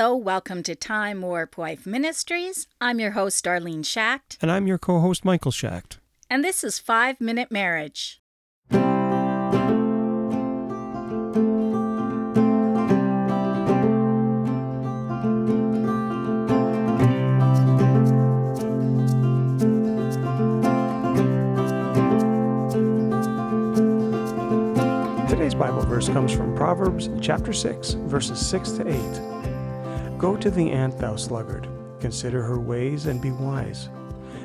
Hello, welcome to Time Warp Wife Ministries. I'm your host, Darlene Schacht, And I'm your co host, Michael Schacht. and this is Five Minute Marriage. Today's Bible verse comes from Proverbs chapter 6, verses 6 to 8. Go to the ant, thou sluggard, consider her ways and be wise,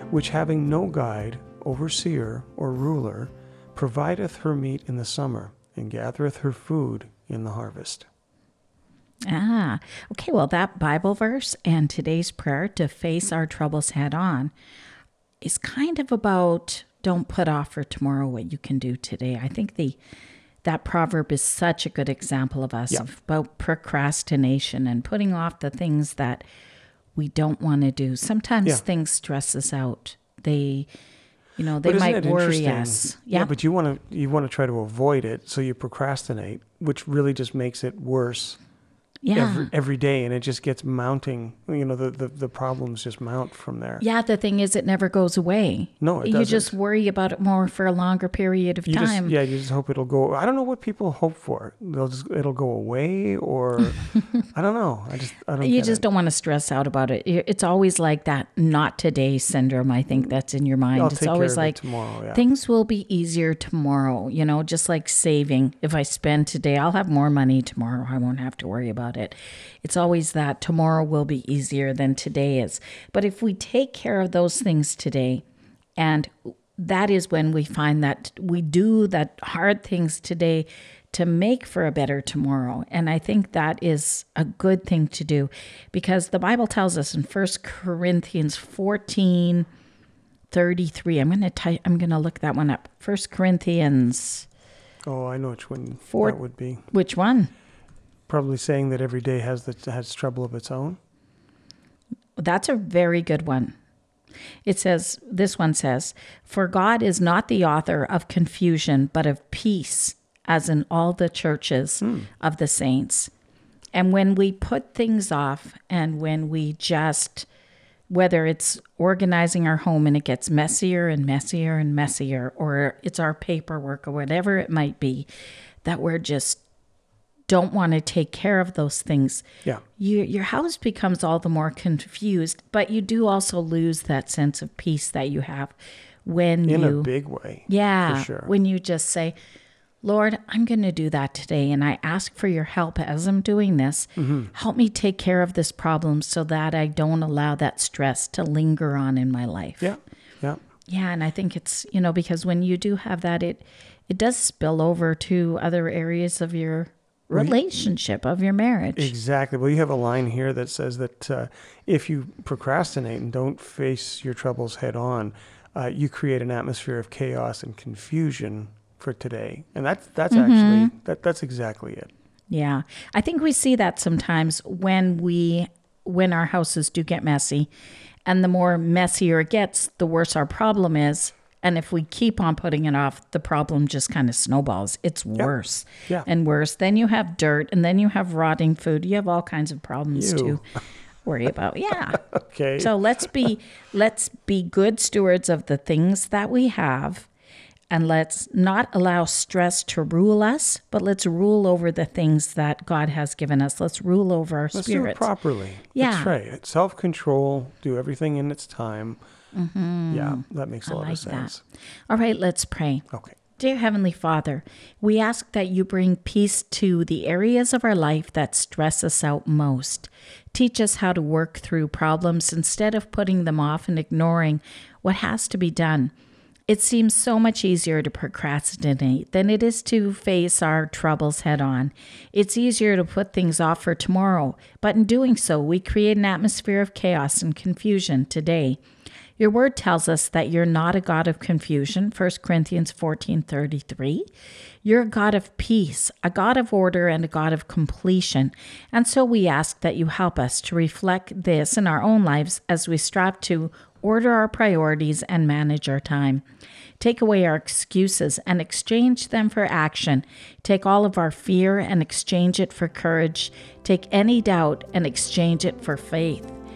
which having no guide, overseer, or ruler, provideth her meat in the summer, and gathereth her food in the harvest. Ah, okay. Well, that Bible verse and today's prayer to face our troubles head on is kind of about don't put off for tomorrow what you can do today. I think the that proverb is such a good example of us Yeah. of, about procrastination and putting off the things that we don't want to do. Sometimes Yeah. things stress us out. They, you know, they might worry us. Yeah, but you want to you want to try to avoid it, so you procrastinate, which really just makes it worse yeah. every every day, and it just gets mounting. You know, the, the the problems just mount from there. Yeah, the thing is, it never goes away. No, it you doesn't. just worry about it more for a longer period of You time. just yeah, you just hope it'll go. I don't know what people hope for. They'll just it'll go away, or I don't know. I just I don't. you just it. don't want to stress out about it. It's always like that not today syndrome. I think that's in your mind. I'll it's always of it like tomorrow. Yeah. things will be easier tomorrow. You know, just like saving. If I spend today, I'll have more money tomorrow. I won't have to worry about it. It's always that tomorrow will be easier than today is. But if we take care of those things today, and that is when we find that we do that hard things today to make for a better tomorrow. And I think that is a good thing to do because the Bible tells us in 1 Corinthians 14 33. I'm going to type I'm going to look that one up. 1 Corinthians oh, I know which one For- that would be. which one? Probably saying that every day has the has trouble of its own. That's a very good one. It says, this one says, For God is not the author of confusion, but of peace, as in all the churches hmm. of the saints. And when we put things off and when we just, whether it's organizing our home and it gets messier and messier and messier, or it's our paperwork or whatever it might be, that we're just don't want to take care of those things Yeah. your your house becomes all the more confused, but you do also lose that sense of peace that you have when In you a big way. yeah For sure. when you just say, Lord, I'm going to do that today, and I ask for your help as I'm doing this. Mm-hmm. Help me take care of this problem so that I don't allow that stress to linger on in my life. Yeah. Yeah. Yeah, and I think it's you know because when you do have that, it it does spill over to other areas of your relationship of your marriage. Exactly. Well, you have a line here that says that uh, if you procrastinate and don't face your troubles head on, uh, you create an atmosphere of chaos and confusion for today. And that's that's Mm-hmm. actually that that's exactly it. Yeah. I think we see that sometimes when we when our houses do get messy and the more messier it gets, the worse our problem is. And if we keep on putting it off, the problem just kind of snowballs. It's worse Yeah. and worse. Then you have dirt and then you have rotting food. You have all kinds of problems Ew. to worry about. Yeah. Okay. So let's be let's be good stewards of the things that we have and let's not allow stress to rule us, but let's rule over the things that God has given us. Let's rule over our Let's do it spirits. properly. Yeah. That's right. Self control, do everything in its time. Yeah, that makes a lot Mm-hmm. like of sense. All right, let's pray. Okay. Dear Heavenly Father, we ask that you bring peace to the areas of our life that stress us out most. Teach us how to work through problems instead of putting them off and ignoring what has to be done. It seems so much easier to procrastinate than it is to face our troubles head on. It's easier to put things off for tomorrow, but in doing so, we create an atmosphere of chaos and confusion today. Your word tells us that you're not a God of confusion, 1 Corinthians 14 33. You're a God of peace, a God of order, and a God of completion. And so we ask that you help us to reflect this in our own lives as we strive to order our priorities, and manage our time. Take away our excuses and exchange them for action. Take all of our fear and exchange it for courage. Take any doubt and exchange it for faith.